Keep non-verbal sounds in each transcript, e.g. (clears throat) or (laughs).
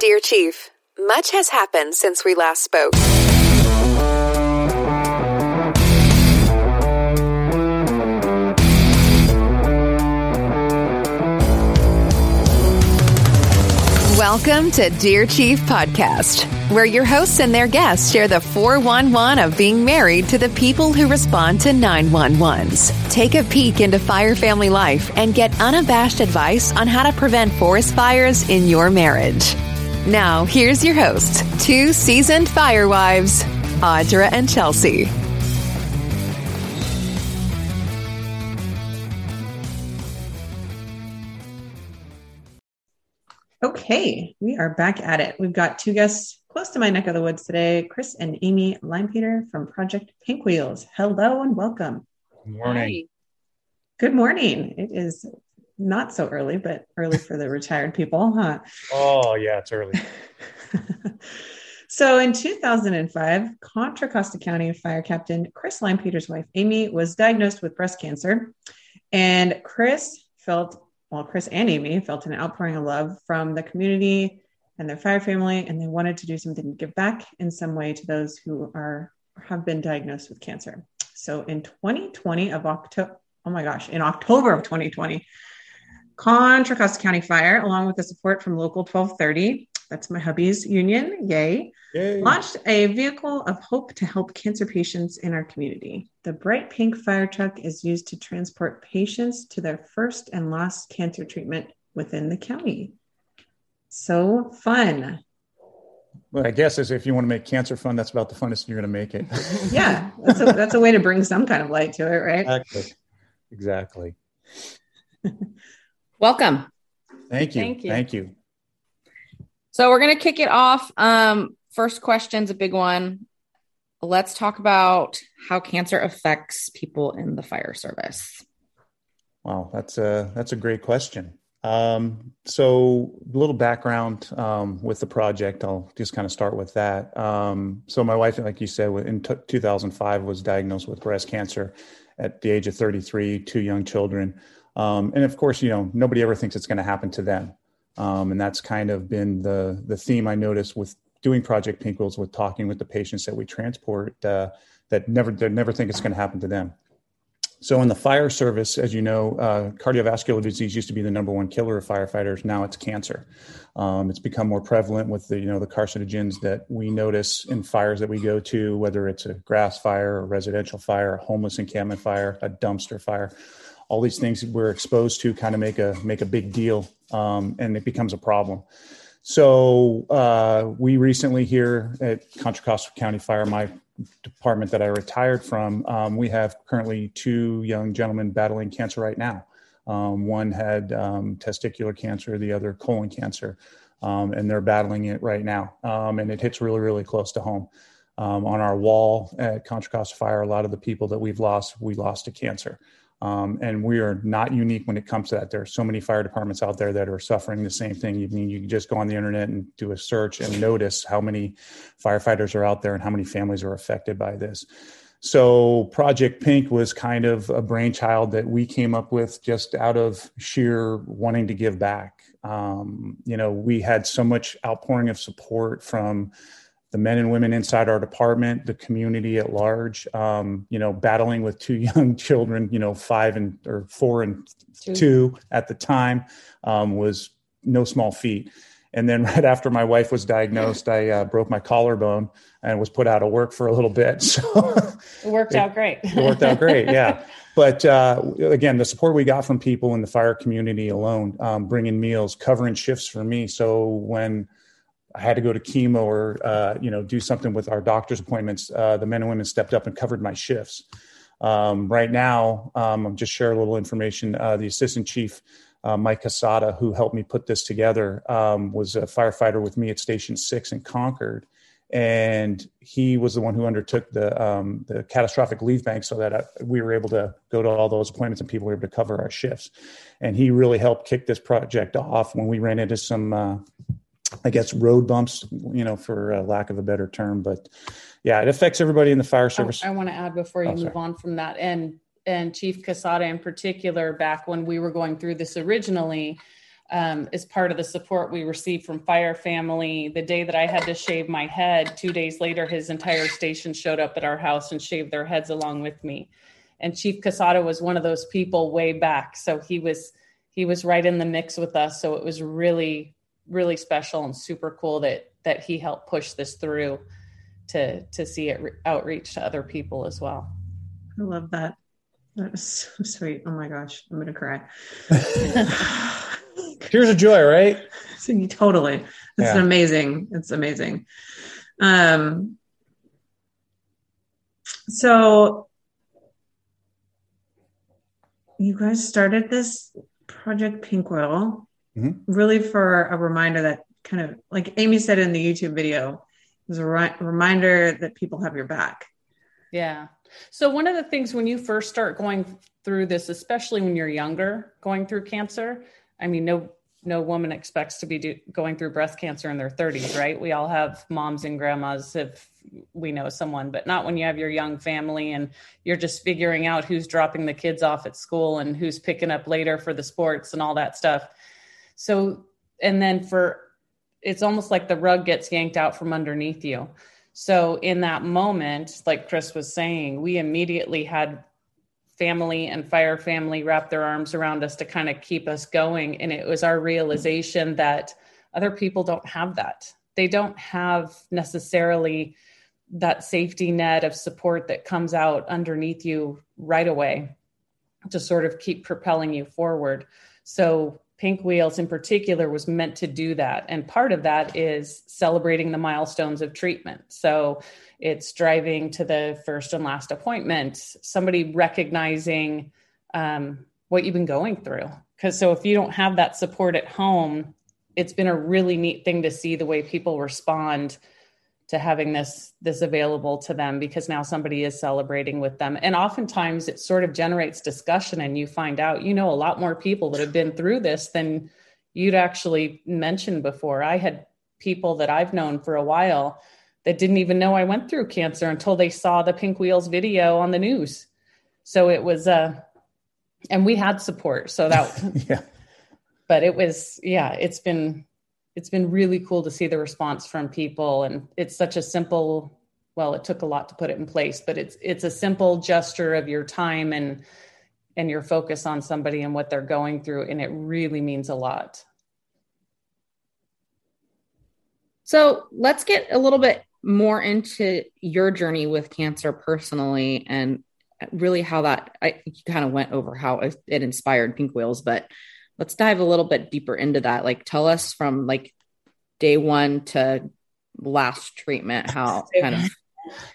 Dear Chief, much has happened since we last spoke. Welcome to Dear Chief Podcast, where your hosts and their guests share the 411 of being married to the people who respond to 911s. Take a peek into fire family life and get unabashed advice on how to prevent forest fires in your marriage. Now, here's your host, two seasoned fire wives, Audra and Chelsea. Okay, we are back at it. We've got two guests close to my neck of the woods today Chris and Amy Limepeter from Project Pink Wheels. Hello and welcome. Good morning. Good morning. It is not so early, but early for the retired people, huh? Oh, yeah, it's early. (laughs) so in 2005, Contra Costa County Fire Captain Chris Limepeter's wife, Amy, was diagnosed with breast cancer. And Chris felt well, Chris and Amy felt an outpouring of love from the community and their fire family, and they wanted to do something to give back in some way to those who are have been diagnosed with cancer. So in 2020 of October, oh my gosh, in October of 2020, Contra Costa County Fire, along with the support from Local 1230, that's my hubby's union, yay, yay, launched a vehicle of hope to help cancer patients in our community. The bright pink fire truck is used to transport patients to their first and last cancer treatment within the county. So fun. Well, I guess is if you want to make cancer fun, that's about the funnest you're going to make it. (laughs) yeah, that's a, that's a way to bring some kind of light to it, right? Exactly. Exactly. (laughs) Welcome. Thank you. Thank you. Thank you. So we're going to kick it off. Um, first question's a big one. Let's talk about how cancer affects people in the fire service. Wow, that's a that's a great question. Um, so a little background um, with the project. I'll just kind of start with that. Um, so my wife, like you said, in t- 2005 was diagnosed with breast cancer at the age of 33, two young children. Um, and of course, you know, nobody ever thinks it's going to happen to them. Um, and that's kind of been the the theme I noticed with doing Project Pink Wheels, with talking with the patients that we transport uh, that never they never think it's going to happen to them. So in the fire service, as you know, uh, cardiovascular disease used to be the number one killer of firefighters. Now it's cancer. Um, it's become more prevalent with the you know the carcinogens that we notice in fires that we go to, whether it's a grass fire, a residential fire, a homeless encampment fire, a dumpster fire all these things we're exposed to kind of make a make a big deal um, and it becomes a problem so uh, we recently here at contra costa county fire my department that i retired from um, we have currently two young gentlemen battling cancer right now. Um, one had um, testicular cancer the other colon cancer um, and they're battling it right now. Um, and it hits really really close to home. On our wall at contra costa fire a lot of the people that we've lost we lost to cancer um, and we are not unique when it comes to that. There are so many fire departments out there that are suffering the same thing. You mean you can just go on the internet and do a search and notice how many firefighters are out there and how many families are affected by this. So Project Pink was kind of a brainchild that we came up with just out of sheer wanting to give back. Um, you know, we had so much outpouring of support from the men and women inside our department, the community at large, um, you know, battling with two (laughs) young children, you know, five and or four and two, two at the time um, was no small feat. And then (laughs) right after my wife was diagnosed, I uh, broke my collarbone and was put out of work for a little bit. (laughs) So it worked out great. it worked out great. Yeah. But uh, again, the support we got from people in the fire community alone, um, bringing meals, covering shifts for me. So when I had to go to chemo or uh, you know do something with our doctor's appointments, uh, the men and women stepped up and covered my shifts. Um, right now, um, I'm just share a little information. Uh, the assistant chief, uh, Mike Casada, who helped me put this together, um, was a firefighter with me at Station Six in Concord, and he was the one who undertook the um, the catastrophic leave bank so that I, uh, we were able to go to all those appointments and people were able to cover our shifts. And he really helped kick this project off when we ran into some uh, I guess road bumps, you know, for uh, lack of a better term. But yeah, it affects everybody in the fire service. I, I want to add before you oh, move on from that, and and Chief Casada in particular, back when we were going through this originally, um, as part of the support we received from Fire Family. The day that I had to shave my head, two days later, his entire station showed up at our house and shaved their heads along with me. And Chief Casada was one of those people way back, so he was he was right in the mix with us. So it was really really special and super cool that that he helped push this through to to see it re- outreach to other people as well. I love that. That is so sweet. Oh my gosh, I'm gonna cry. (laughs) Tears of joy, right? (laughs) totally. It's Yeah. amazing. It's amazing. Um, so you guys started this project Pink Wheels Mhm. really for a reminder that kind of like Amy said in the YouTube video, it was a ri- reminder that people have your back. Yeah. So one of the things when you first start going through this, especially when you're younger, going through cancer, I mean, no no woman expects to be do, going through breast cancer in their 30s, right? We all have moms and grandmas if we know someone, but not when you have your young family and you're just figuring out who's dropping the kids off at school and who's picking up later for the sports and all that stuff. So, and then for it's almost like the rug gets yanked out from underneath you. So, in that moment, like Chris was saying, we immediately had family and fire family wrap their arms around us to kind of keep us going. And it was our realization that other people don't have that. They don't have necessarily that safety net of support that comes out underneath you right away to sort of keep propelling you forward. So, Pink Wheels in particular was meant to do that. And part of that is celebrating the milestones of treatment. So, it's driving to the first and last appointment, somebody recognizing um, what you've been going through. Because so, if you don't have that support at home, it's been a really neat thing to see the way people respond to having this this available to them because now somebody is celebrating with them. And oftentimes it sort of generates discussion and you find out you know a lot more people that have been through this than you'd actually mentioned before. I had people that i've known for a while that didn't even know i went through cancer until they saw the pink wheels video on the news. So it was uh and we had support so that (laughs) yeah. but it was yeah it's been it's been really cool to see the response from people and it's such a simple well it took a lot to put it in place but it's it's a simple gesture of your time and and your focus on somebody and what they're going through and it really means a lot. So let's get a little bit more into your journey with cancer personally and really how that I kind of went over how it inspired Pink Wheels, but let's dive a little bit deeper into that. Like tell us from like day one to last treatment, how (laughs) kind of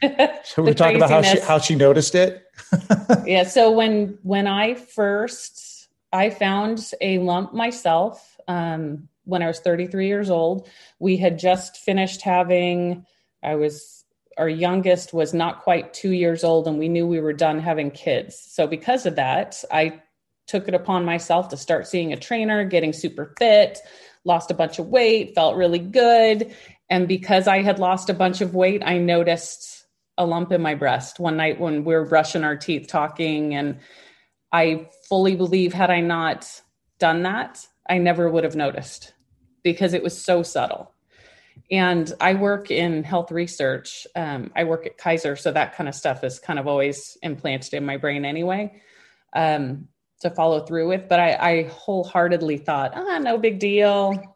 (laughs) So we're talking about how she how she noticed it. (laughs) yeah so when when i first i found a lump myself um, when i was 33 years old we had just finished having i was our youngest was not quite two years old and we knew we were done having kids so because of that i took it upon myself to start seeing a trainer getting super fit lost a bunch of weight felt really good. And because i had lost a bunch of weight i noticed a lump in my breast. One night when we were brushing our teeth talking and i fully believe had i not done that i never would have noticed because it was so subtle. And i work in health research. Um, i work at kaiser so that kind of stuff is kind of always implanted in my brain anyway. Um, to follow through with but I, I wholeheartedly thought ah no big deal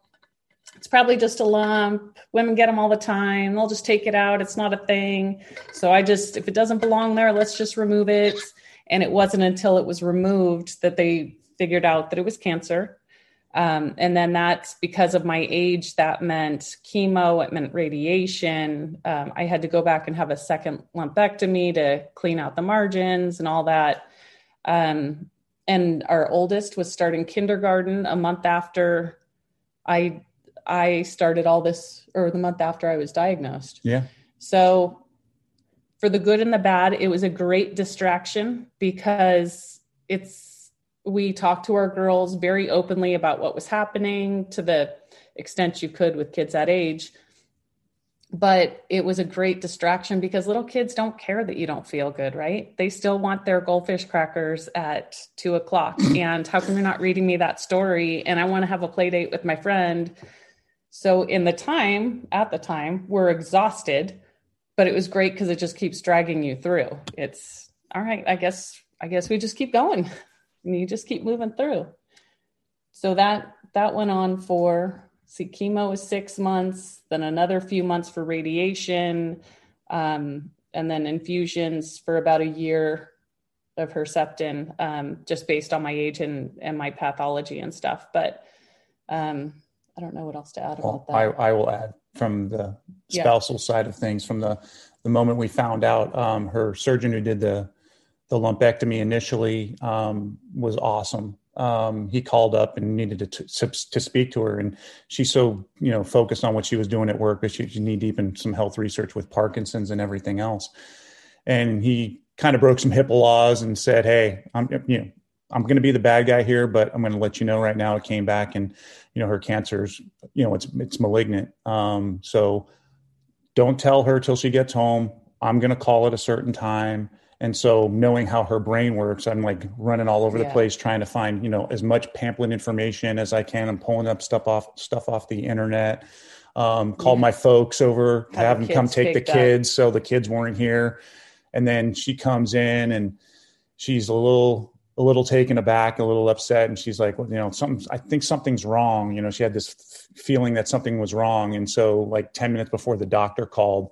it's probably just a lump. Women get them all the time. They'll just take it out. It's not a thing. So I just, if it doesn't belong there, let's just remove it. And it wasn't until it was removed that they figured out that it was cancer. Um, and then that's because of my age, that meant chemo, it meant radiation. Um, I had to go back and have a second lumpectomy to clean out the margins and all that. Um, and our oldest was starting kindergarten a month after I I started all this, or the month after I was diagnosed. Yeah. So, for the good and the bad, it was a great distraction because it's, we talked to our girls very openly about what was happening to the extent you could with kids that age. But it was a great distraction because little kids don't care that you don't feel good, right? They still want their goldfish crackers at two o'clock. (clears throat) and how come you're not reading me that story? And I want to have a play date with my friend. So in the time, at the time, we're exhausted, but it was great because it just keeps dragging you through. It's all right, I guess, I guess we just keep going. and (laughs) you just keep moving through. So that that went on for see chemo was six months then another few months for radiation um, and then infusions for about a year of herceptin um, just based on my age and, and my pathology and stuff. But um, i don't know what else to add well, about that. I, I will add from the spousal yeah. side of things from the the moment we found out um, her surgeon who did the the lumpectomy initially um, was awesome um, he called up and needed to, to, to speak to her, and she's so you know focused on what she was doing at work, but she, she knee deep in some health research with Parkinson's and everything else. And he kind of broke some HIPAA laws and said, "Hey, I'm you know I'm going to be the bad guy here, but I'm going to let you know right now it came back, and you know her cancer's you know it's it's malignant. Um, so don't tell her till she gets home. I'm going to call at a certain time." And so knowing how her brain works, I'm like running all over yeah. the place trying to find, you know, as much pamphlet information as I can. I'm pulling up stuff off stuff off the internet. Um, called yeah. my folks over to have them come take the kids. Up. So the kids weren't here. And then she comes in and she's a little a little taken aback, a little upset, and she's like, well, you know, something. I think something's wrong. You know, she had this f- feeling that something was wrong, and so like ten minutes before the doctor called,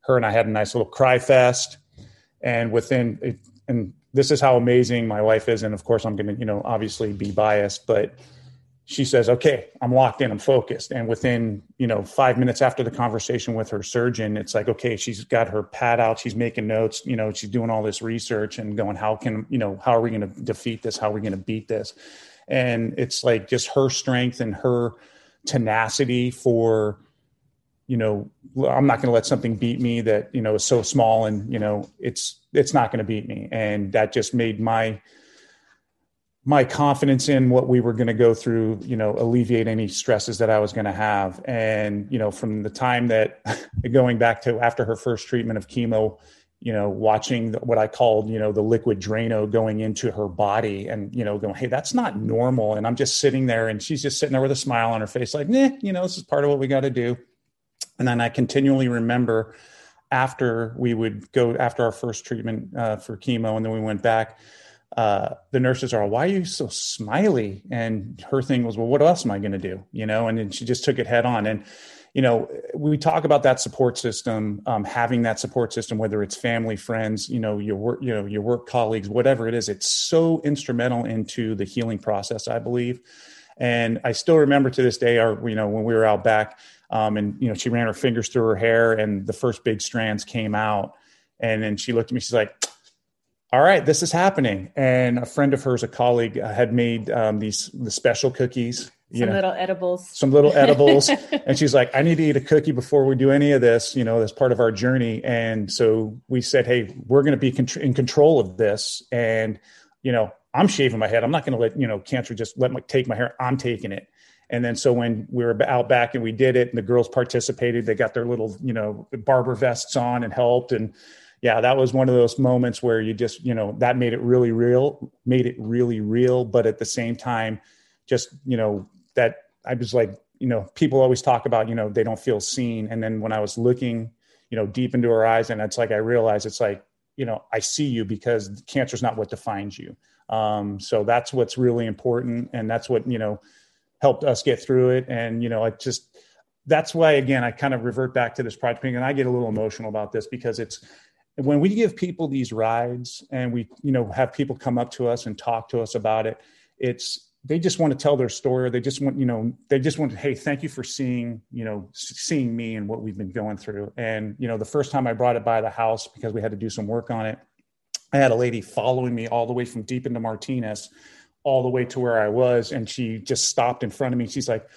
her and I had a nice little cry fest and within and this is how amazing my wife is. And of course i'm going to you know obviously be biased but she says okay i'm locked in i'm focused. And within you know five minutes after the conversation with her surgeon it's like okay she's got her pad out she's making notes you know she's doing all this research and going how can you know how are we going to defeat this? How are we going to beat this? And it's like just her strength and her tenacity for you know i'm not going to let something beat me that you know is so small and you know it's it's not going to beat me. And that just made my my confidence in what we were going to go through you know alleviate any stresses that i was going to have. And you know from the time that (laughs) going back to after her first treatment of chemo you know watching what i called you know the liquid drano going into her body and you know going hey that's not normal. And i'm just sitting there and she's just sitting there with a smile on her face like nah you know this is part of what we got to do and then I continually remember after we would go after our first treatment uh, for chemo, and then we went back. Uh, the nurses are, why are you so smiley? And her thing was, well, what else am I going to do? You know, and then she just took it head on. And, you know, we talk about that support system, um, having that support system, whether it's family, friends, you know, your work, you know, your work colleagues, whatever it is, it's so instrumental into the healing process, I believe. And I still remember to this day, our, you know, when we were out back, um, and you know, she ran her fingers through her hair, and the first big strands came out. And then she looked at me. She's like, "All right, this is happening." And a friend of hers, a colleague, uh, had made um, these the special cookies. Some know, little edibles. Some little (laughs) edibles. and she's like, I need to eat a cookie before we do any of this, you know, as part of our journey. And so we said, Hey, we're going to be in control of this. And, you know, I'm shaving my head. I'm not going to let, you know, cancer just let me take my hair. I'm taking it. And then so when we were out back and we did it and the girls participated, they got their little, you know, barber vests on and helped. And yeah, that was one of those moments where you just, you know, that made it really real, made it really real. But at the same time, just, you know, that I was like, you know, people always talk about, you know, they don't feel seen. And then when I was looking, you know, deep into her eyes, and it's like I realized it's like, you know, I see you because cancer is not what defines you. Um, so that's what's really important. And that's what, you know, helped us get through it. And, you know, I just, that's why, again, I kind of revert back to this project and I get a little emotional about this because it's, when we give people these rides and we, you know, have people come up to us and talk to us about it, it's, they just want to tell their story. They just want, you know, they just want to, hey, thank you for seeing, you know, seeing me and what we've been going through. And, you know, the first time I brought it by the house because we had to do some work on it, I had a lady following me all the way from deep into Martinez all the way to where I was. And she just stopped in front of me. She's like,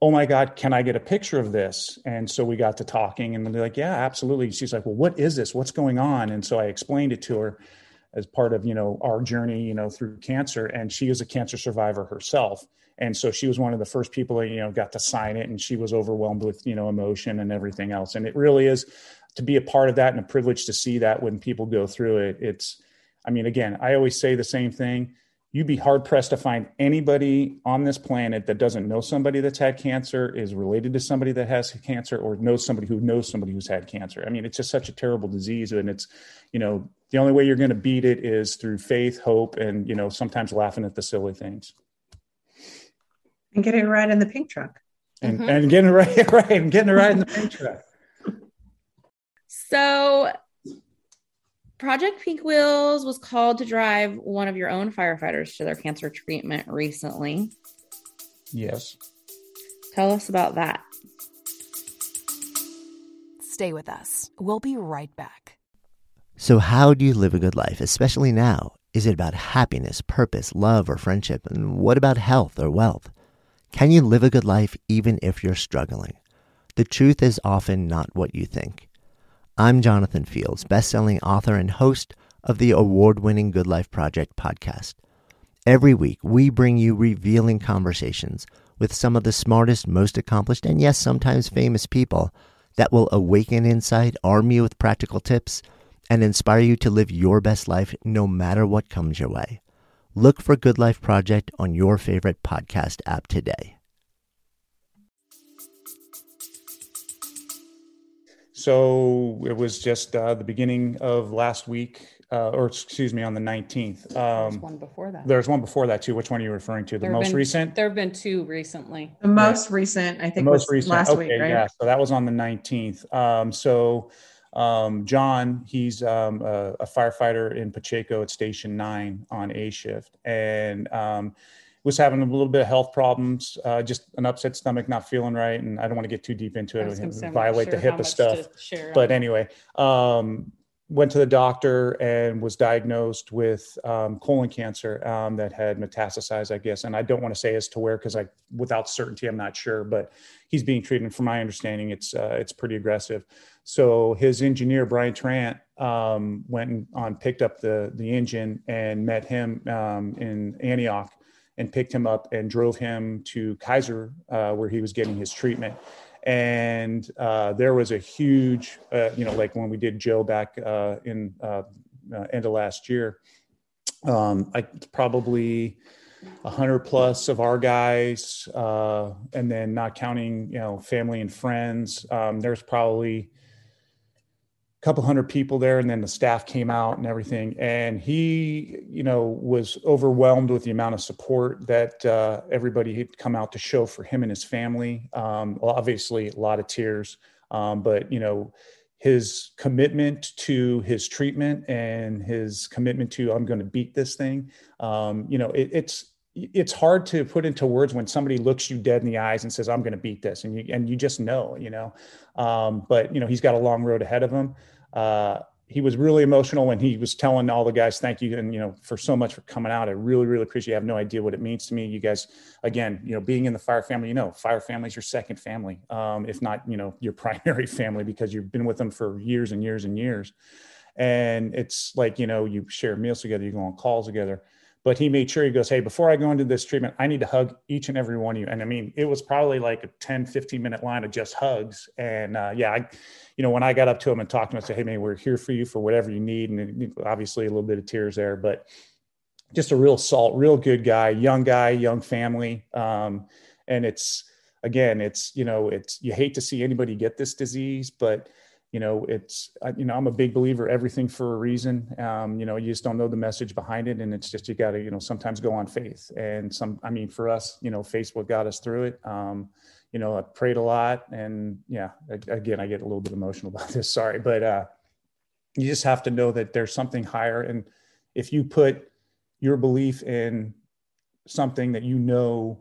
Oh my God, can I get a picture of this? And so we got to talking and they're like, Yeah, absolutely. She's like, Well, what is this? What's going on? And so I explained it to her as part of, you know, our journey, you know, through cancer. And she is a cancer survivor herself. and so she was one of the first people that you know got to sign it and she was overwhelmed with you know emotion and everything else and it really is to be a part of that and a privilege to see that when people go through it it's i mean again i always say the same thing you'd be hard pressed to find anybody on this planet that doesn't know somebody that's had cancer is related to somebody that has cancer or knows somebody who knows somebody who's had cancer i mean it's just such a terrible disease and it's you know the only way you're going to beat it is through faith hope and you know sometimes laughing at the silly things and getting a ride in the pink truck. And, mm-hmm. and getting a ride, (laughs) right, and getting a ride in the pink truck. So Project Pink Wheels was called to drive one of your own firefighters to their cancer treatment recently. Yes. Tell us about that. Stay with us. We'll be right back. So, how do you live a good life, especially now? Is it about happiness, purpose, love, or friendship? And what about health or wealth? Can you live a good life even if you're struggling? The truth is often not what you think. I'm Jonathan Fields, best-selling author and host of the award-winning Good Life Project podcast. Every week, we bring you revealing conversations with some of the smartest, most accomplished, and yes, sometimes famous people that will awaken insight, arm you with practical tips, and inspire you to live your best life no matter what comes your way. Look for Good Life Project on your favorite podcast app today. So it was just uh, the beginning of last week, uh, or excuse me, on the 19th. Um, there's one before that. There's one before that too. Which one are you referring to? The most been, recent? There have been two recently. The most recent, I think, the most recent. last okay, week, right? Yeah. So that was on the 19th. Um, so um, John, he's um, a, a, firefighter in Pacheco at Station Nine on A shift, and um, was having a little bit of health problems, uh, just an upset stomach, not feeling right, and I don't want to get too deep into it, violate sure the HIPAA stuff. But anyway, um, went to the doctor and was diagnosed with um, colon cancer um, that had metastasized, I guess. And I don't want to say as to where because I, without certainty, I'm not sure. But he's being treated. From my understanding, it's uh, it's pretty aggressive. So his engineer Brian Trant um, went on, picked up the the engine and met him um, in Antioch, and picked him up and drove him to Kaiser uh, where he was getting his treatment and uh, there was a huge, uh, you know, like when we did Joe back uh, in uh, uh, end of last year, um, I probably a hundred plus of our guys, and then not counting, you know, family and friends. Um, there's probably couple hundred people there and then the staff came out and everything. And he you know was overwhelmed with the amount of support that uh, everybody had come out to show for him and his family. Um, obviously a lot of tears. Um, but you know his commitment to his treatment and his commitment to i'm going to beat this thing um, you know it, it's it's hard to put into words when somebody looks you dead in the eyes and says i'm going to beat this and you and you just know you know um, but you know he's got a long road ahead of him uh, he was really emotional when he was telling all the guys, thank you. And, you know, for so much for coming out. I really, really appreciate it. I have no idea what it means to me. You guys, again, you know, being in the fire family, you know, fire family is your second family. Um, if not, you know, your (laughs) primary family, because you've been with them for years and years and years. And it's like, you know, you share meals together, you go on calls together but he made sure he goes hey before i go into this treatment i need to hug each and every one of you. And i mean it was probably like a 10 15 minute line of just hugs. And uh, yeah i you know when i got up to him and talked to him i said hey man we're here for you for whatever you need. And obviously a little bit of tears there but just a real salt real good guy young guy young family. Um, and it's again it's you know it's you hate to see anybody get this disease but you know it's you know i'm a big believer everything for a reason. Um, you know you just don't know the message behind it and it's just you got to you know sometimes go on faith. And some i mean for us you know facebook got us through it. Um, you know i prayed a lot and yeah again i get a little bit emotional (laughs) about this sorry but uh, you just have to know that there's something higher. And if you put your belief in something that you know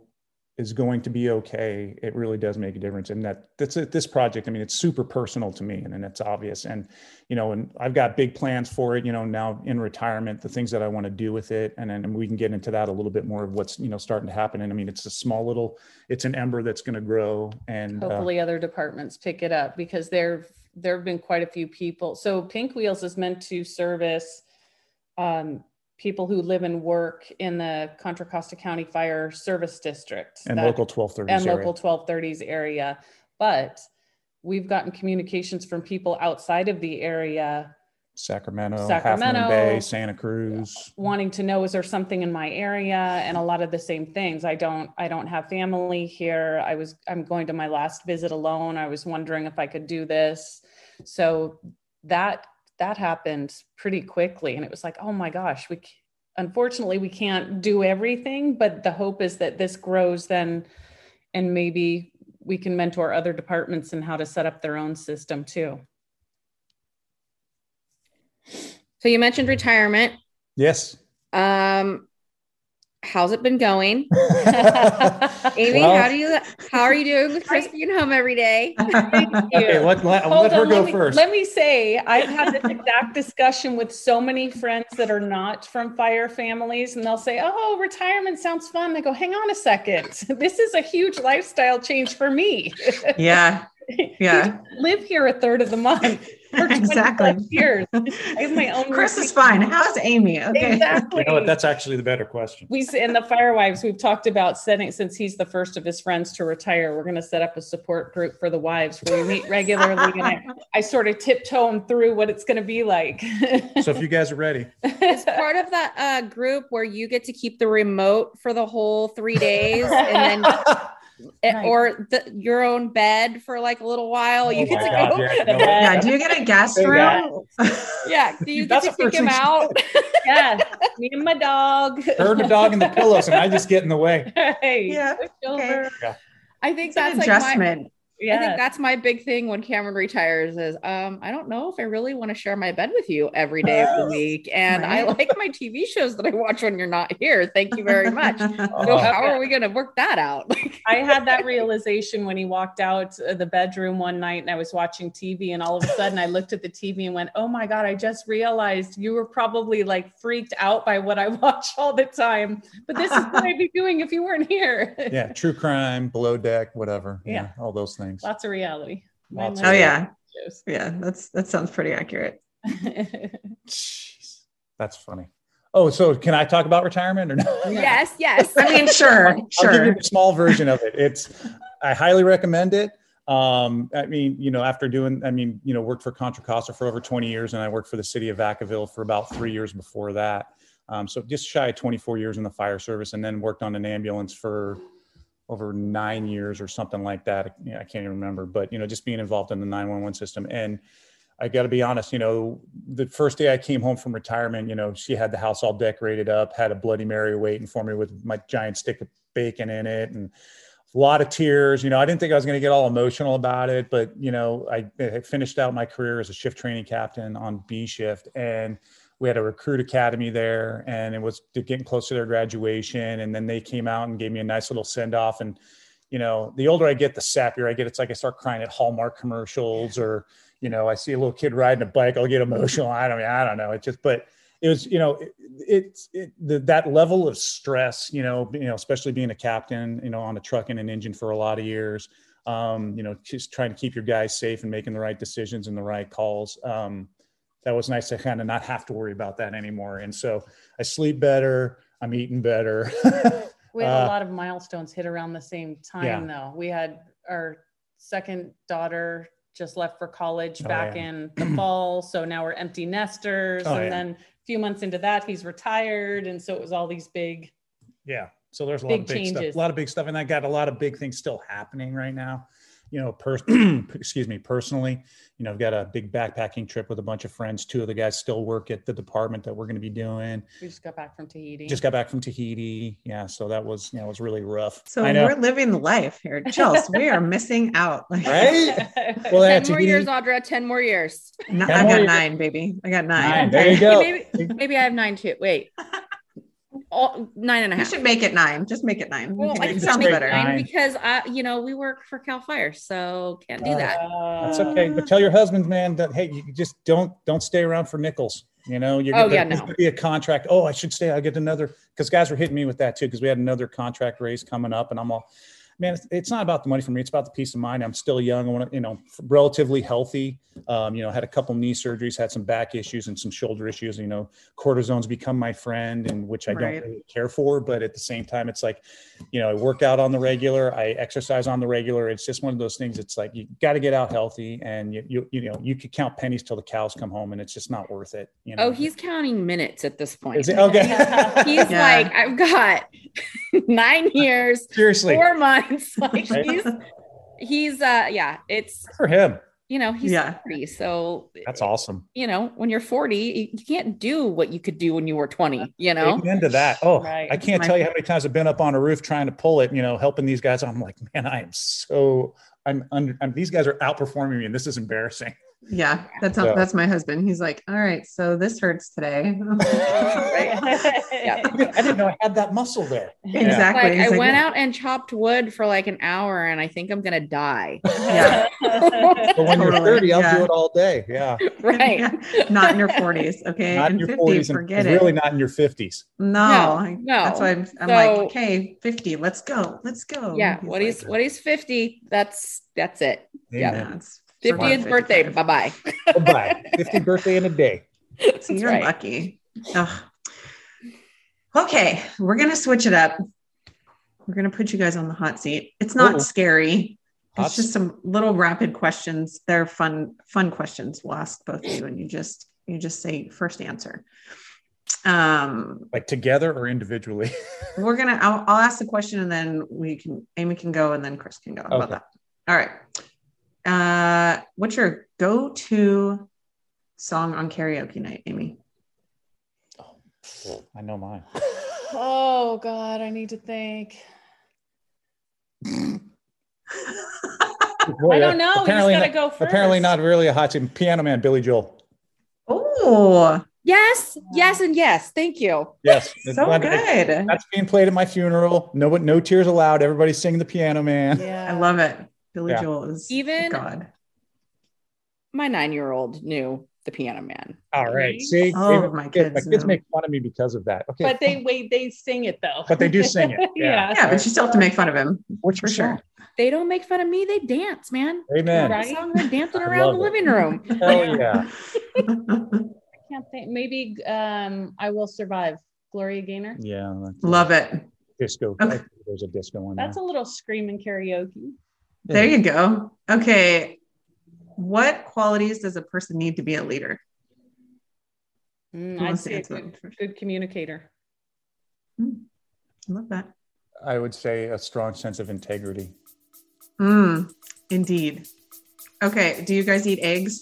is going to be okay, it really does make a difference. And that that's it. This project, I mean, it's super personal to me, and, and it's obvious. And you know, and I've got big plans for it. You know, now in retirement, the things that I want to do with it, and then we can get into that a little bit more of what's you know starting to happen. And I mean, it's a small little, it's an ember that's going to grow, and uh, hopefully uh, other departments pick it up because there there have been quite a few people. So Pink Wheels is meant to service. Um, people who live and work in the Contra Costa County Fire Service District And that- local 1230s and area. local 1230s area. But we've gotten communications from people outside of the area Sacramento, Half Sacramento. Moon Bay, Santa Cruz. wanting to know is there something in my area and a lot of the same things i don't i don't have family here i was i'm going to my last visit alone i was wondering if i could do this so that that happened pretty quickly and it was like oh my gosh we unfortunately we can't do everything but the hope is that this grows then and maybe we can mentor other departments in how to set up their own system too So you mentioned retirement. Yes. Um, how's it been going? (laughs) (laughs) Amy, Well- how do you how are you doing with Chris being home every day? (laughs) Okay, let, let, Hold let her on, go let me, first. Let me say, I've had this exact discussion with so many friends that are not from fire families, and they'll say, Oh, retirement sounds fun. I go, Hang on a second. (laughs) This is a huge lifestyle change for me. yeah. (laughs) Yeah. Live here a third of the month (laughs) for Exactly. plus years. (laughs) I have my own Chris is routine. fine. How's Amy? Okay. Exactly. You know what? That's actually the better question. we in the fire wives we've talked about setting since he's the first of his friends to retire we're going to set up a support group for the wives where we meet regularly and I, I sort of tiptoe him through what it's going to be like So if you guys are ready, It's part of that uh, group where you get to keep the remote for the whole three days, and then it- Eh, right. or the, your own bed for like a little while. you Oh get my to God, go. yeah, no, Yeah. Do you get a guest room? (laughs) Yeah, do you get That's to the kick him out? (laughs) yeah me and my dog her the dog in the pillows, and I just get in the way. (laughs) hey Yeah, okay. over. I think It's an that's like my, adjustment. I think that's my big thing when Cameron retires is um I don't know if I really want to share my bed with you every day of the (laughs) week. And I like my TV shows that I watch when you're not here. Thank you very much. (laughs) So Oh. how are we gonna work that out? (laughs) I had that realization when he walked out of the bedroom one night and I was watching TV and all of a sudden I looked at the TV and went, "Oh my god, I just realized you were probably like freaked out by what I watch all the time. But this is what I'd be doing if you weren't here." Yeah, true crime, below deck, whatever. Yeah, Yeah. all those things. Lots of reality. Lots Oh of- yeah. Shows. Yeah. That's that sounds pretty accurate. (laughs) Jeez, that's funny. Oh, so can I talk about retirement or no? (laughs) yes, yes. I mean, sure, sure. (laughs) I'll give you a small version of it. It's I highly recommend it. Um, I mean, you know, after doing, I mean, you know, worked for Contra Costa for over 20 years, and I worked for the city of Vacaville for about three years before that. Um, so just shy of 24 years in the fire service, and then worked on an ambulance for over nine years or something like that. I can't even remember, but you know, just being involved in the 911 system. And I got to be honest, you know, the first day I came home from retirement, you know, she had the house all decorated up, had a Bloody Mary waiting for me with my giant stick of bacon in it, and a lot of tears. You know, I didn't think I was going to get all emotional about it, but you know, I, I finished out my career as a shift training captain on B shift, and we had a recruit academy there, and it was getting close to their graduation, and then they came out and gave me a nice little send off, and you know, the older I get, the sappier I get. It's like I start crying at Hallmark commercials, or you know, I see a little kid riding a bike, I'll get emotional. I don't, I don't know. It just, but it was, you know, it, it's it, the, that level of stress, you know, you know, especially being a captain, you know, on a truck and an engine for a lot of years, um, you know, just trying to keep your guys safe and making the right decisions and the right calls. Um, that was nice to kind of not have to worry about that anymore. And so I sleep better. I'm eating better. (laughs) We had a Uh, lot of milestones hit around the same time, Yeah. though. We had our second daughter just left for college Oh, back yeah. in (clears throat) the fall. So now we're empty nesters. Oh, and yeah. then a few months into that, he's retired. And so it was all these big, Yeah. So there's a lot Big of big changes. stuff, a lot of big stuff, and I got a lot of big things still happening right now. You know, per- (clears throat) excuse me, personally, you know, I've got a big backpacking trip with a bunch of friends. Two of the guys still work at the department that we're going to be doing. we just got back from Tahiti. Just got back from Tahiti. Yeah. So that was, you know, it was really rough. So I know. we're living the life here. Chels, we are missing out. Like, (laughs) Right? Well, yeah, (laughs) 10 more years, Audra. 10 more years. no- Ten I more got years. nine, baby. I got nine. Nine. There you go. Maybe, maybe I have nine too. Wait. All, nine and a You should make it nine. Just make it nine. Well, I it sounds make better. nine Nine. because I, you know, we work for Cal Fire, so can't do Uh, that. That's okay. But tell your husband, man, that hey, you just don't don't stay around for nickels. You know, you're Oh, gonna, yeah, no. gonna be a contract. Oh, I should stay. I'll get another because guys were hitting me with that too because we had another contract raise coming up, and I'm all, man, it's, it's not about the money for me. It's about the peace of mind. I'm still young. I want to, you know, relatively healthy. Um, you know, had a couple knee surgeries, had some back issues and some shoulder issues. You know, cortisone's become my friend, and which I Right. don't really care for. But at the same time, it's like, you know, I work out on the regular. I exercise on the regular. It's just one of those things. It's like you got to get out healthy, and you, you, you know, you could count pennies till the cows come home, and it's just not worth it. You know. Oh, he's counting minutes at this point. Is it okay? (laughs) He's Yeah. like, I've got (laughs) nine years, Seriously, four months. (laughs) Like Right. he's he's uh yeah, it's for him. you know, he's Yeah. 40. So That's awesome. you know, when you're 40, you, you can't do what you could do when you were 20, you know? Amen to that. Oh, Right. I can't My- tell you how many times I've been up on a roof trying to pull it, you know, helping these guys. I'm like, man, I am so, I'm under, I'm, these guys are outperforming me and this is embarrassing. Yeah, that's So- that's my husband. He's like, all right, so this hurts today. (laughs) (laughs) Yeah. I didn't know I had that muscle there. (laughs) Exactly. Like I like, went "Yeah." out and chopped wood for like an hour and I think I'm gonna die. Yeah. But when you're 30, I'll yeah. do it all day. Yeah. right. Yeah, Not in your 40s. Okay. Not in your 50, 40s and forget really not in your 50s. No, No, That's why I'm, I'm So- like, okay, 50, let's go. Let's go. Yeah. What he's like, what he's 50, that's that's it. Yeah. Amen. Yeah, it's 50th forget birthday. Bye bye. Bye-bye. 50 birthday in a day. So That's you're right. lucky. Ugh. Okay, we're gonna switch it up. We're gonna put you guys on the hot seat. It's not Uh-oh. scary. Hot It's just some little rapid questions. They're fun, fun questions. We'll ask both of you, and you just you just say first answer. Um, Like together or individually. (laughs) we're gonna. I'll, I'll ask the question, and then we can. Amy can go, and then Chris can go. How about Okay. that? All right. Uh, what's your go-to song on karaoke night, Amy? I know mine. oh God, I need to think. (laughs) Boy, I don't know. We just apparently gotta go first. Apparently not really a hot seat. Piano Man, Billy Joel. Oh, Yes, yes, and yes. Thank you. Yes. (laughs) so good. That's being played at my funeral. No, no tears allowed. Everybody's singing the Piano Man. Yeah. I love it. Billy Yeah. Joel is Even- God. My nine year old knew the piano man. All right. See, Oh, Even my kids- my kids kids make fun of me because of that. Okay. But they wait, they sing it though. But they do sing it. (laughs) Yeah. Yeah, but you still have to make fun of him What's for your sure. They don't make fun of me, they dance, man. Amen. Right. Song, they're dancing around the it. living room. (laughs) Hell (laughs) yeah. I can't think. Maybe um, I will survive. Gloria Gaynor. Yeah. Love it. Disco. Okay. There's a disco in there. That's a little screaming karaoke. There you go. Okay. What qualities does a person need to be a leader? Mm, I'd say a good, good communicator. I love that. I would say a strong sense of integrity. Mm, indeed. Okay. Do you guys eat eggs?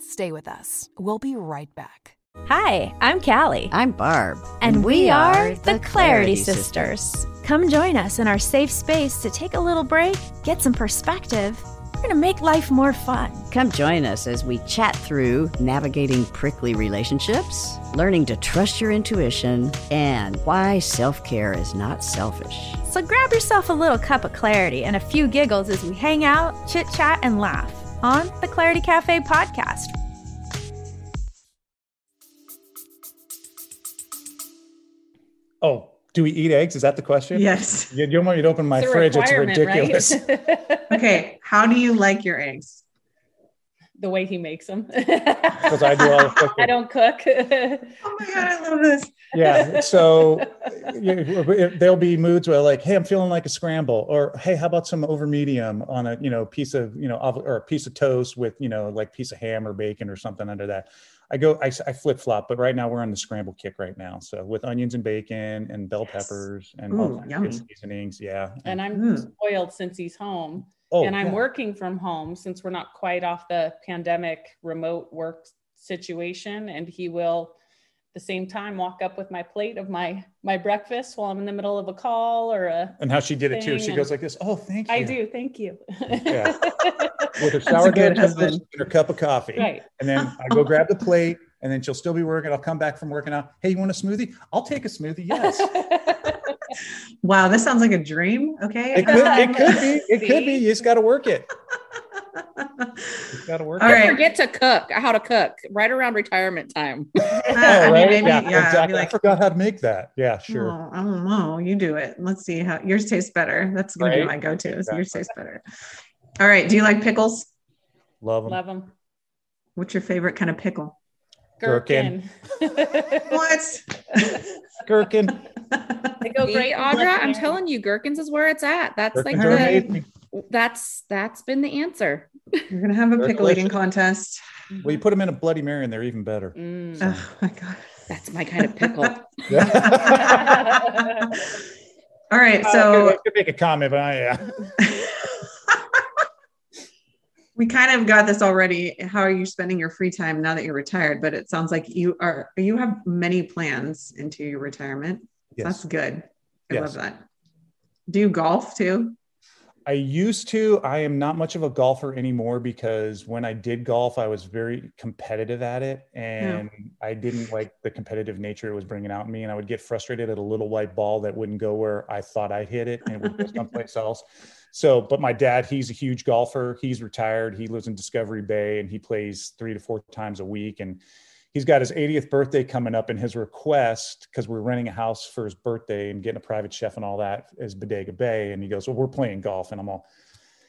Stay with us. We'll be right back. Hi, I'm Callie. I'm Barb. And, we, are the Clarity Sisters. Come join us in our safe space to take a little break, get some perspective. We're going to make life more fun. Come join us as we chat through navigating prickly relationships, learning to trust your intuition, and why self care is not selfish. So grab yourself a little cup of clarity and a few giggles as we hang out, chit chat, and laugh on the Clarity Cafe podcast. Oh, do we eat eggs? Is that the question? Yes. You, you don't want me to open my It's fridge. It's ridiculous. right? (laughs) Okay. How do you like your eggs? the way he makes them. Because (laughs) I do all the cooking. (laughs) I don't cook. Oh my God, I love this. yeah so you- there'll be moods where like hey i'm feeling like a scramble or hey how about some over medium on a you know piece of you know av- or a piece of toast with you know like piece of ham or bacon or something under that i go i, I flip flop but right now we're on the scramble kick right now so with onions and bacon and bell Yes. peppers and Ooh, all kinds of good seasonings yeah and I'm Mm. spoiled since he's home. oh and I'm yeah. working from home since we're not quite off the pandemic remote work situation. And he will at the same time walk up with my plate of my my breakfast while I'm in the middle of a call or a and how she did it too she and- goes like this oh thank you I do, thank you. Yeah. (laughs) with her a sourdough good and her cup of coffee right. And then I go grab the plate, and then she'll still be working. I'll come back from working out. Hey, you want a smoothie? I'll take a smoothie. Yes. (laughs) Wow, this sounds like a dream. Okay. It could, it could be. (laughs) It could be. You just got to work it. Got to work. All on Forget to cook, how to cook right around retirement time. (laughs) Oh, (laughs) I mean, maybe, yeah, yeah, exactly. like, I forgot how to make that. Yeah, sure. Oh, oh I don't know. You do it. Let's see how yours tastes better. That's gonna be my go-to. is Yours tastes better. All right. Do you like pickles? Love them. Love them. What's your favorite kind of pickle? Gherkin. (laughs) What? Gherkin. They go great. Audra, I'm telling you, gherkins is where it's at. That's Gherkins like the, amazing. That's that's been the answer. You're gonna have a They're pickle eating contest. Well, you put them in a Bloody Mary and they're even better. Mm. Oh my god. That's my kind of pickle. (laughs) All right. I So could, I could make a comment, but I, yeah. (laughs) we kind of got this already. How are you spending your free time now that you're retired? But it sounds like you are you have many plans into your retirement. Yes. That's good. I Yes. love that. Do you golf too? I used to. I am not much of a golfer anymore because when I did golf, I was very competitive at it, and I didn't like the competitive nature it was bringing out in me. And I would get frustrated at a little white ball that wouldn't go where I thought I'd hit it, and it would go someplace (laughs) else. So, but my dad, he's a huge golfer. He's retired. He lives in Discovery Bay, and he plays three to four times a week. And he's got his 80th birthday coming up, and his request, because we're renting a house for his birthday and getting a private chef and all that, is Bodega Bay. And he goes, Well, we're playing golf. And I'm all,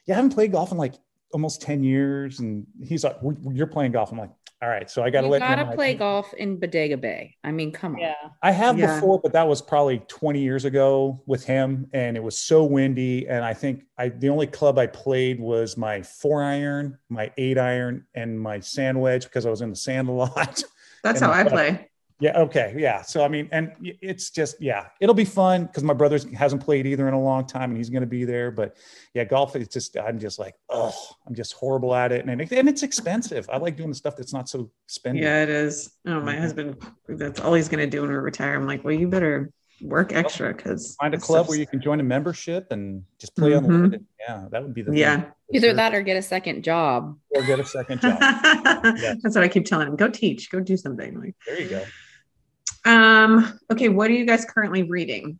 Yeah, I haven't played golf in like almost 10 years. And he's like, "We- You're playing golf. I'm like, All right. So I got to You let gotta him- play golf in Bodega Bay. I mean, come on. Yeah. I have Yeah. before, but that was probably 20 years ago with him, and it was so windy. And I think I the only club I played was my four iron, my eight iron, and my sand wedge because I was in the sand a lot. (laughs) That's And how I play. Yeah. Okay. Yeah. So I mean, and it's just yeah, it'll be fun because my brother hasn't played either in a long time, and he's going to be there. But yeah, golf. It's just I'm just like oh, I'm just horrible at it, and it, and it's expensive. I like doing the stuff that's not so spendy. Yeah, it is. Oh, my Mhm. husband, that's all he's going to do when we retire. I'm like, well, you better work extra because Find a club where you can join a membership and just play Mhm. unlimited. Yeah, that would be the thing. Yeah. Either Sure. that or get a second job. or get a second job. (laughs) That's what I keep telling him. Go teach, go do something. Like, There you go. um, okay, what are you guys currently reading?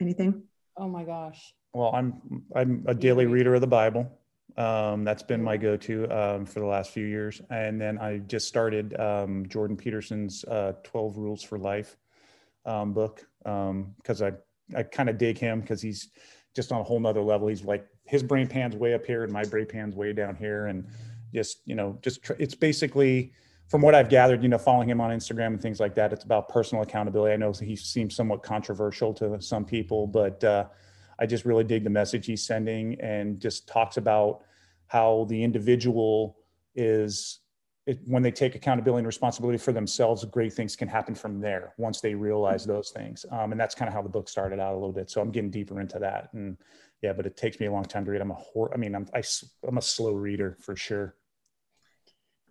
Anything? Oh my gosh. Well, I'm I'm a daily reader of the Bible. Um, that's been my go-to um, for the last few years, and then I just started um, Jordan Peterson's uh, Twelve Rules for Life um, book because I I kind of dig him because he's just on a whole nother level. He's like his brain pan's way up here and my brain pan's way down here, and just you know just tr- it's basically from what I've gathered, you know, following him on Instagram and things like that, it's about personal accountability. I know he seems somewhat controversial to some people, but uh, I just really dig the message he's sending and just talks about how the individual is it, when they take accountability and responsibility for themselves, great things can happen from there once they realize those things. Um, and that's kind of how the book started out a little bit. So I'm getting deeper into that. And yeah, but it takes me a long time to read. I'm a hor- I mean, I'm, I, am a slow reader for sure.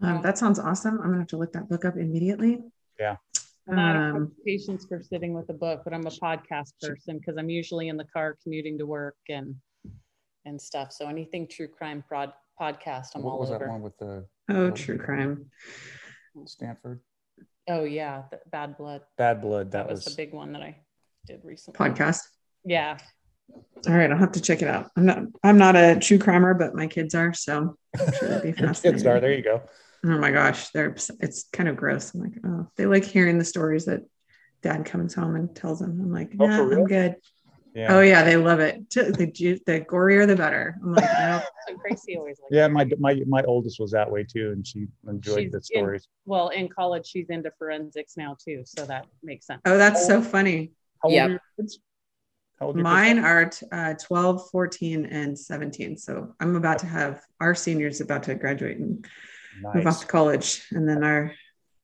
Um, that sounds awesome. I'm gonna have to look that book up immediately. Yeah. I don't have Um, patience for sitting with a book, but I'm a podcast person because I'm usually in the car commuting to work and and stuff. So anything true crime prod podcast, I'm what all was over. that one with the oh, true crime. Stanford? Oh yeah, the Bad Blood. Bad Blood. That, That, was, was, the big one that I did recently. Podcast. Yeah. All right, I'll have to check it out. I'm not I'm not a true crimer, but my kids are, so I'm sure it'll be (laughs) fascinating. kids are. There you go. Oh my gosh, they're it's kind of gross. I'm like, oh, they like hearing the stories that dad comes home and tells them. I'm like, Oh, yeah, for? I'm good. Yeah. Oh yeah, they love it. The ju- the gorier the better. I'm like, nope. (laughs) So Gracie always like Yeah, my my my oldest was that way too, and she enjoyed She's the in- stories. well, in college she's into forensics now too, so that makes sense. oh, that's so funny. How old Yep. are your kids? How old Mine are t- uh, 12, 14, and 17. So I'm about to have our seniors about to graduate and move off to college, and then our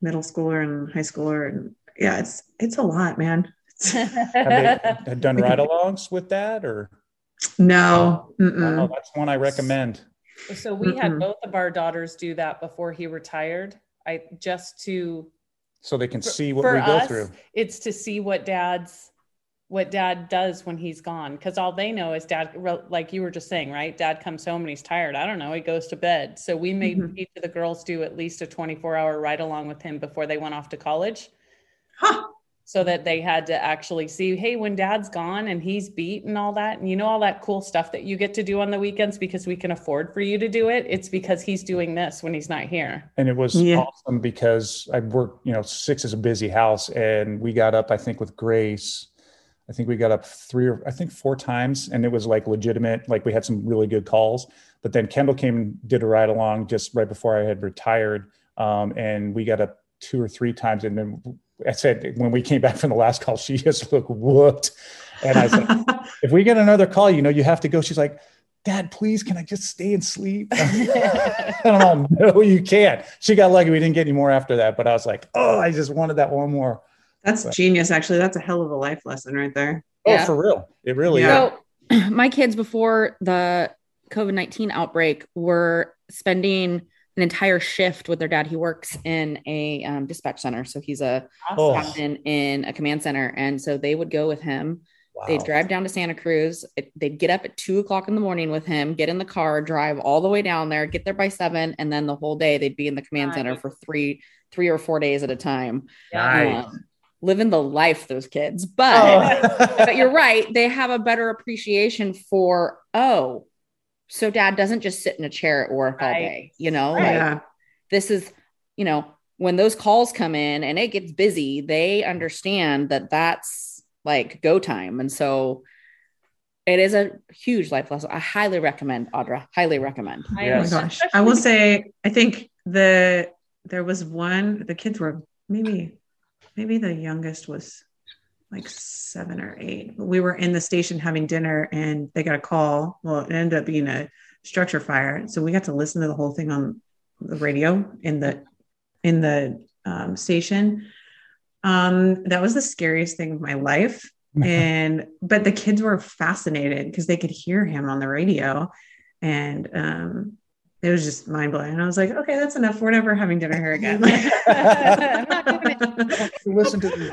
middle schooler and high schooler, and yeah, it's it's a lot, man. (laughs) Have they (laughs) done ride-alongs with that, or no, oh, that's one I recommend. So we had Mm-mm. both of our daughters do that before he retired. I just to So they can For- see what for we go us, through. it's to see what dad's what dad does when he's gone because all they know is dad like you were just saying right dad comes home and he's tired i don't know he goes to bed so we made Mhm. each of the girls do at least a 24 hour ride along with him before they went off to college Huh. so that they had to actually see, hey, when dad's gone and he's beat and all that, and you know, all that cool stuff that you get to do on the weekends because we can afford for you to do it. It's because he's doing this when he's not here. And it was yeah. awesome because I worked, you know, six is a busy house and we got up, I think, with Grace. I think we got up three or I think four times and it was like legitimate. Like we had some really good calls. But then Kendall came and did a ride along just right before I had retired. Um, and we got up two or three times. And then I said, when we came back from the last call, (laughs) she just looked whooped. And I said, if we get another call, you know, you have to go. She's like, Dad, please, can I just stay and sleep? (laughs) I don't. No, you can't. She got lucky. We didn't get any more after that. But I was like, oh, I just wanted that one more. That's but, genius, actually. That's a hell of a life lesson right there. Oh, yeah. for real. It really yeah. is. So (clears throat) my kids before the COVID 19 outbreak were spending an entire shift with their dad. He works in a um, dispatch center. So he's a oh. captain in a command center. And so they would go with him. Wow. They'd drive down to Santa Cruz. It, they'd get up at two o'clock in the morning with him, get in the car, drive all the way down there, get there by seven. And then the whole day they'd be in the command nice. center for three, three or four days at a time. Nice. Um, living the life, those kids. But, oh. (laughs) but you're right. They have a better appreciation for, oh, so dad doesn't just sit in a chair at work right. all day, you know? Right. Like, this is, you know, when those calls come in and it gets busy, they understand that that's like go time. And so it is a huge life lesson. I highly recommend Audra. Highly recommend. Yes. Oh my gosh. I will say, I think the there was one, the kids were maybe maybe the youngest was like seven or eight. We were in the station having dinner and they got a call. Well, it ended up being a structure fire. So we got to listen to the whole thing on the radio in the in the um, station. Um, that was the scariest thing of my life. and but the kids were fascinated because they could hear him on the radio. And um, it was just mind blowing. And I was like, okay, that's enough. We're never having dinner here again. (laughs) Listen to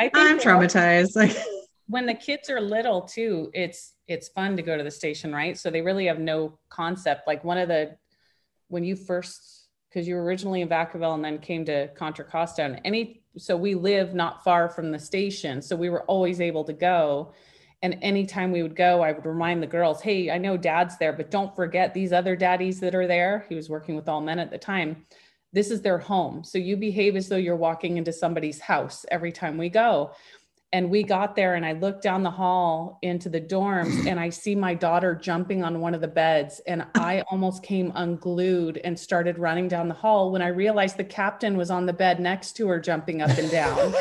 I I'm traumatized. Like (laughs) when the kids are little too, it's it's fun to go to the station, right? So they really have no concept. Like one of the when you first because you were originally in Vacaville and then came to Contra Costa and any so we live not far from the station. So we were always able to go and anytime we would go, I would remind the girls, hey, I know dad's there, but don't forget these other daddies that are there. He was working with all men at the time. This is their home. So you behave as though you're walking into somebody's house every time we go. And we got there, and I looked down the hall into the dorms, and I see my daughter jumping on one of the beds. And I almost came unglued and started running down the hall when I realized the captain was on the bed next to her, jumping up and down.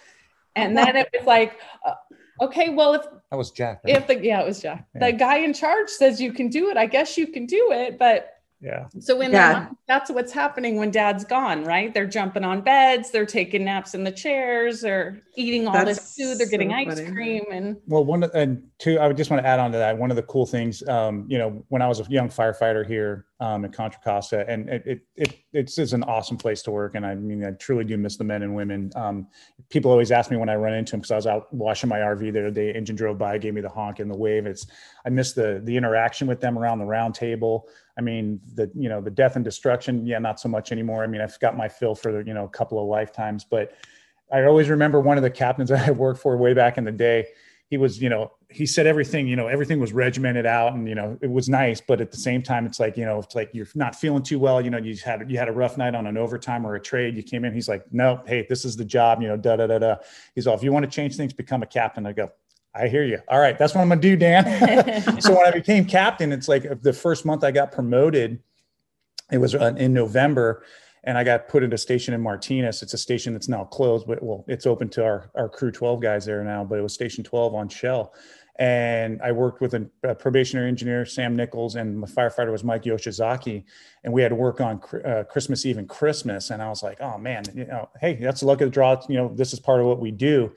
(laughs) and then it was like, uh, okay, well, if that was Jack, right? if the yeah, it was Jack. Yeah. The guy in charge says you can do it. I guess you can do it, but yeah. So when yeah. that's what's happening when dad's gone, right? They're jumping on beds, they're taking naps in the chairs, they're eating all that's this food, they're getting so ice cream and well one and two, I would just want to add on to that. One of the cool things, um, you know, when I was a young firefighter here um, in Contra Costa, and it, it, it it's, it's an awesome place to work. And I mean, I truly do miss the men and women. Um, people always ask me when I run into them because I was out washing my RV the other day. Engine drove by, gave me the honk and the wave. It's I miss the the interaction with them around the round table. I mean, the you know the death and destruction, yeah, not so much anymore. I mean, I've got my fill for you know a couple of lifetimes, but I always remember one of the captains (laughs) I worked for way back in the day. He was, you know, he said everything, you know, everything was regimented out, and you know, it was nice. But at the same time, it's like, you know, it's like you're not feeling too well. You know, you had you had a rough night on an overtime or a trade. You came in. He's like, no, hey, this is the job. You know, da da da da. He's all, if you want to change things, become a captain. I go, I hear you. All right, that's what I'm gonna do, Dan. (laughs) so when I became captain, it's like the first month I got promoted. It was uh, in November, and I got put into a station in Martinez. It's a station that's now closed, but well, it's open to our our crew 12 guys there now. But it was station 12 on Shell, and I worked with a, a probationary engineer, Sam Nichols, and my firefighter was Mike Yoshizaki, and we had to work on uh, Christmas Eve and Christmas. And I was like, oh man, you know, hey, that's the luck of the draw. You know, this is part of what we do.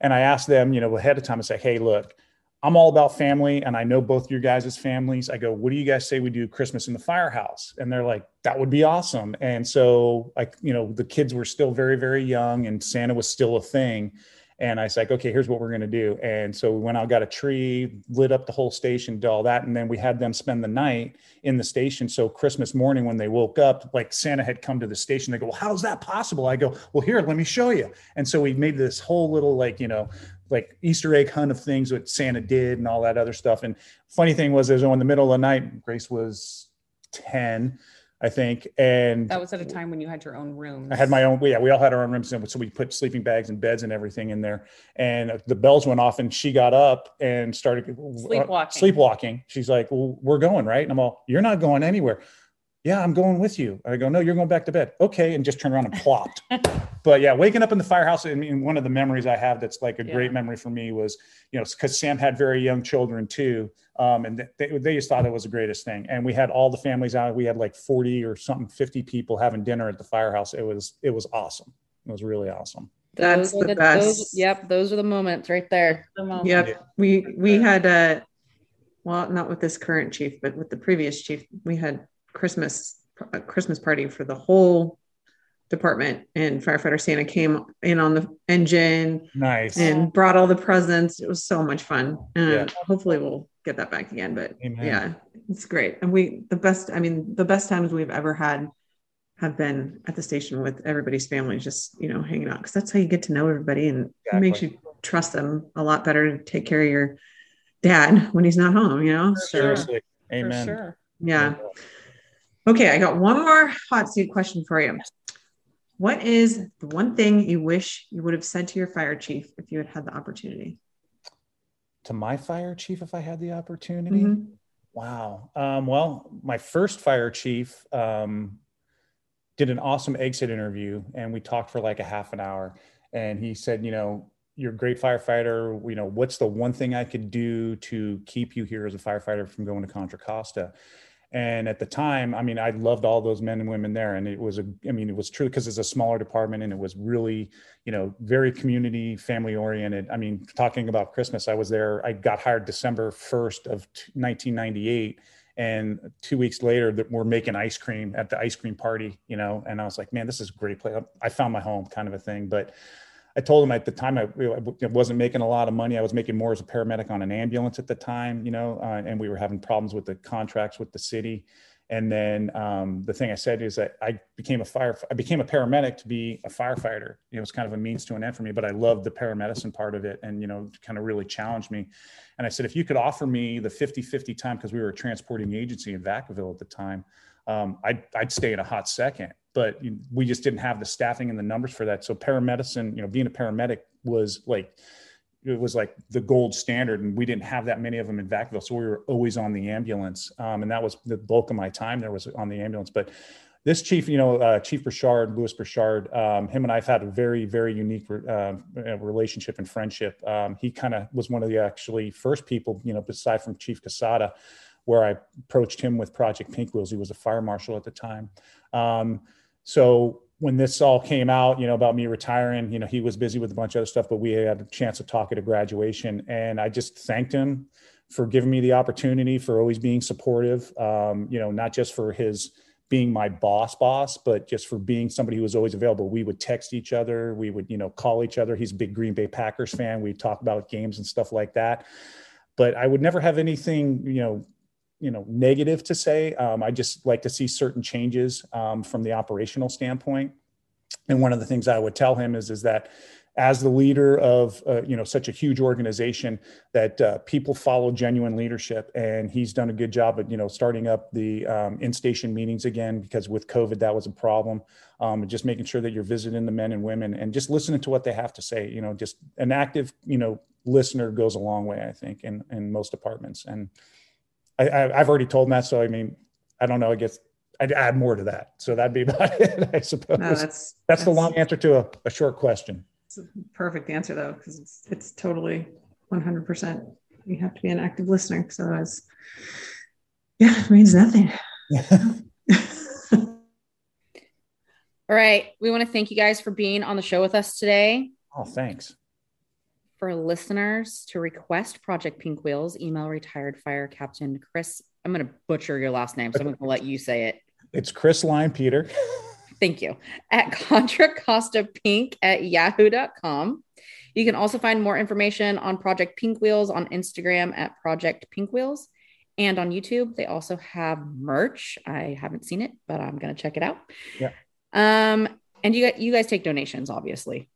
And I asked them, you know, ahead of time, I say, hey, look, I'm all about family and I know both your guys' families. I go, what do you guys say we do Christmas in the firehouse? And they're like, that would be awesome. And so like, you know, the kids were still very, very young and Santa was still a thing. And I was like, okay, here's what we're going to do. And so we went out, got a tree, lit up the whole station, did all that. And then we had them spend the night in the station. So Christmas morning, when they woke up, like Santa had come to the station. They go, well, how's that possible? I go, well, here, let me show you. And so we made this whole little, like, you know, like Easter egg hunt of things what Santa did and all that other stuff. And funny thing was, is in the middle of the night, Grace was 10 I think. And that was at a time when you had your own room. I had my own. Yeah, we all had our own rooms, so we put sleeping bags and beds and everything in there. And the bells went off, and she got up and started sleepwalking. Uh, sleepwalking. She's like, "Well, we're going, right?" And I'm all, "You're not going anywhere." Yeah, I'm going with you. I go, no, you're going back to bed. Okay, and just turn around and plopped. (laughs) but yeah, waking up in the firehouse. I mean, one of the memories I have that's like a yeah. great memory for me was, you know, because Sam had very young children too um, and they, they just thought it was the greatest thing. And we had all the families out. We had like 40 or something, 50 people having dinner at the firehouse. It was, it was awesome. It was really awesome. That's the, the, best. Those, yep. Those are the moments right there. The yep. Yeah. We, we had, uh, well, not with this current chief, but with the previous chief, we had Christmas, a Christmas party for the whole department and firefighter Santa came in on the engine. Nice. And brought all the presents. It was so much fun. And yeah. hopefully we'll get that back again. But Amen. yeah, it's great. And we, the best, I mean, the best times we've ever had have been at the station with everybody's family, just, you know, hanging out. Cause that's how you get to know everybody and exactly. it makes you trust them a lot better to take care of your dad when he's not home, you know? Seriously. So, Amen. Sure. Yeah. Okay. I got one more hot seat question for you. What is the one thing you wish you would have said to your fire chief if you had had the opportunity? to my fire chief if I had the opportunity. Mm-hmm. Wow. Um, well, my first fire chief um, did an awesome exit interview, and we talked for like a half an hour. And he said, you know, you're a great firefighter. You know, what's the one thing I could do to keep you here as a firefighter from going to Contra Costa? And at the time i mean i loved all those men and women there. And it was a i mean it was true because it's a smaller department and it was really you know very community family oriented. I mean talking about christmas i was there i got hired december 1st of 1998 and two weeks later that we're making ice cream at the ice cream party you know? And i was like man this is a great place. I found my home kind of a thing. But I told him at the time I, I, wasn't making a lot of money. I was making more as a paramedic on an ambulance at the time, you know, uh, and we were having problems with the contracts with the city. And then um, the thing I said is that I became a fire, I became a paramedic to be a firefighter. It was kind of a means to an end for me, but I loved the paramedicine part of it and, you know, kind of really challenged me. And I said, if you could offer me the 50 50 time, because we were a transporting agency in Vacaville at the time, um, I'd, I'd stay in a hot second but we just didn't have the staffing and the numbers for that. So paramedicine, you know, being a paramedic was like it was like the gold standard, and we didn't have that many of them in Vacaville, so we were always on the ambulance, um, and that was the bulk of my time. There was on the ambulance, but this chief, you know, uh, Chief Burchard, Louis Burchard, um, him and I've had a very, very unique uh, relationship and friendship. Um, he kind of was one of the actually first people, you know, aside from Chief Casada, where I approached him with Project Pink Wheels. He was a fire marshal at the time. Um, so when this all came out, you know, about me retiring, you know, he was busy with a bunch of other stuff, but we had a chance to talk at a graduation. And I just thanked him for giving me the opportunity, for always being supportive, um, you know, not just for his being my boss boss, but just for being somebody who was always available. We would text each other. We would, you know, call each other. He's a big Green Bay Packers fan. we'd talk about games and stuff like that. But I would never have anything, you know, you know negative to say. Um, I just like to see certain changes um, from the operational standpoint. And one of the things I would tell him is is that as the leader of uh, you know such a huge organization that uh, people follow genuine leadership and he's done a good job at you know starting up the um, in-station meetings again because with covid that was a problem um, just making sure that you're visiting the men and women and just listening to what they have to say you know just an active you know listener goes a long way i think in in most departments and I, have already told him that. So, I mean, I don't know. I guess I'd add more to that. So that'd be (laughs) about it, I suppose. No, that's, that's, that's, the long answer to a, a short question. It's a perfect answer though, because it's, it's totally 100%. You have to be an active listener. So as, yeah, it means nothing. (laughs) All right. We want to thank you guys for being on the show with us today. Oh, thanks for listeners to request Project Pink Wheels, email retired fire captain Chris. I'm going to butcher your last name, so I'm going to let you say it. It's Chris Line Peter. (laughs) Thank you. At Contra Costa Pink at yahoo.com. You can also find more information on Project Pink Wheels on Instagram at Project Pink Wheels. And on YouTube, they also have merch. I haven't seen it, but I'm going to check it out. Yeah. Um, and you, you guys take donations, obviously.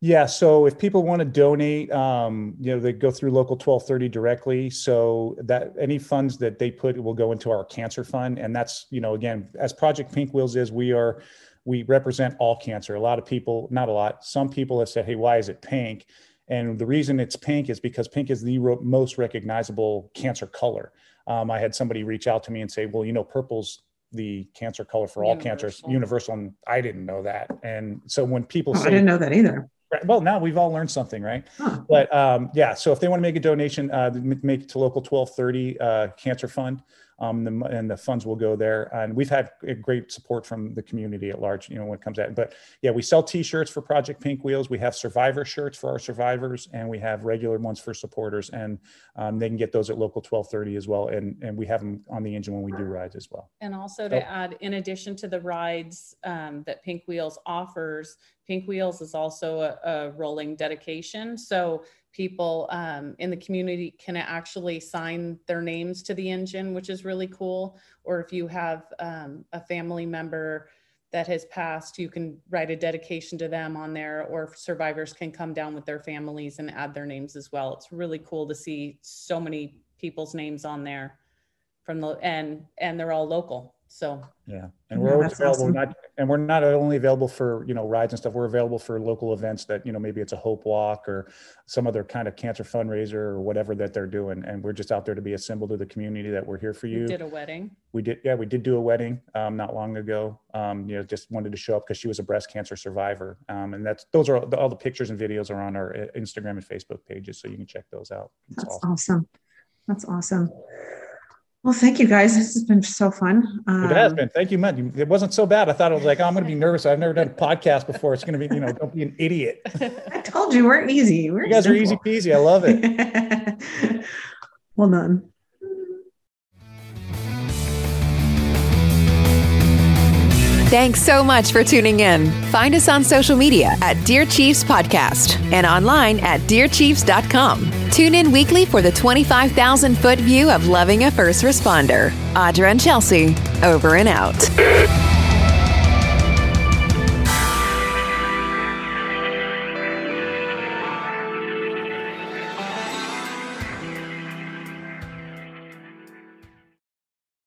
Yeah. So if people want to donate, um, you know, they go through local 1230 directly. So that any funds that they put will go into our cancer fund. And that's, you know, again, as Project Pink Wheels is, we are, we represent all cancer. A lot of people, not a lot, some people have said, hey, why is it pink? And the reason it's pink is because pink is the most recognizable cancer color. Um, I had somebody reach out to me and say, well, you know, purple's the cancer color for all Universal. cancers, universal. And I didn't know that. And so when people Oh, say, I didn't know that either. Well, now we've all learned something, right? Huh. But um, yeah, so if they want to make a donation, uh, make it to local 1230 uh, Cancer Fund, um, the, and the funds will go there. And we've had great support from the community at large, you know, when it comes out. But yeah, we sell T-shirts for Project Pink Wheels. We have survivor shirts for our survivors, and we have regular ones for supporters. And um, they can get those at local 1230 as well. And and we have them on the engine when we do rides as well. And also to add, in addition to the rides um, that Pink Wheels offers, Pink Wheels is also a, a rolling dedication. So people um, in the community can actually sign their names to the engine, which is really cool. Or if you have um, a family member that has passed, you can write a dedication to them on there, or survivors can come down with their families and add their names as well. It's really cool to see so many people's names on there from the and and they're all local. So Yeah, and we're always available. awesome. Not, and we're not only available for you know rides and stuff. We're available for local events that you know maybe it's a Hope Walk or some other kind of cancer fundraiser or whatever that they're doing. And we're just out there to be a symbol to the community that we're here for you. we did a wedding. We did, yeah, we did do a wedding um, not long ago. Um, you know, just wanted to show up because she was a breast cancer survivor. Um, and that's those are all the, all the pictures and videos are on our uh, Instagram and Facebook pages, so you can check those out. It's That's awesome. awesome. That's awesome. Well, thank you guys. This has been so fun. It has Um, been. Thank you, man. It wasn't so bad. I thought I was like, oh, I'm going to be nervous. I've never done a podcast before. It's going to be, you know, don't be an idiot. (laughs) I told you we're easy. We're You guys are easy peasy. I love it. (laughs) well done. Thanks so much for tuning in. Find us on social media at Dear Chiefs Podcast and online at dearchiefs.com. Tune in weekly for the 25,000 foot view of loving a first responder. Audra and Chelsea, over and out.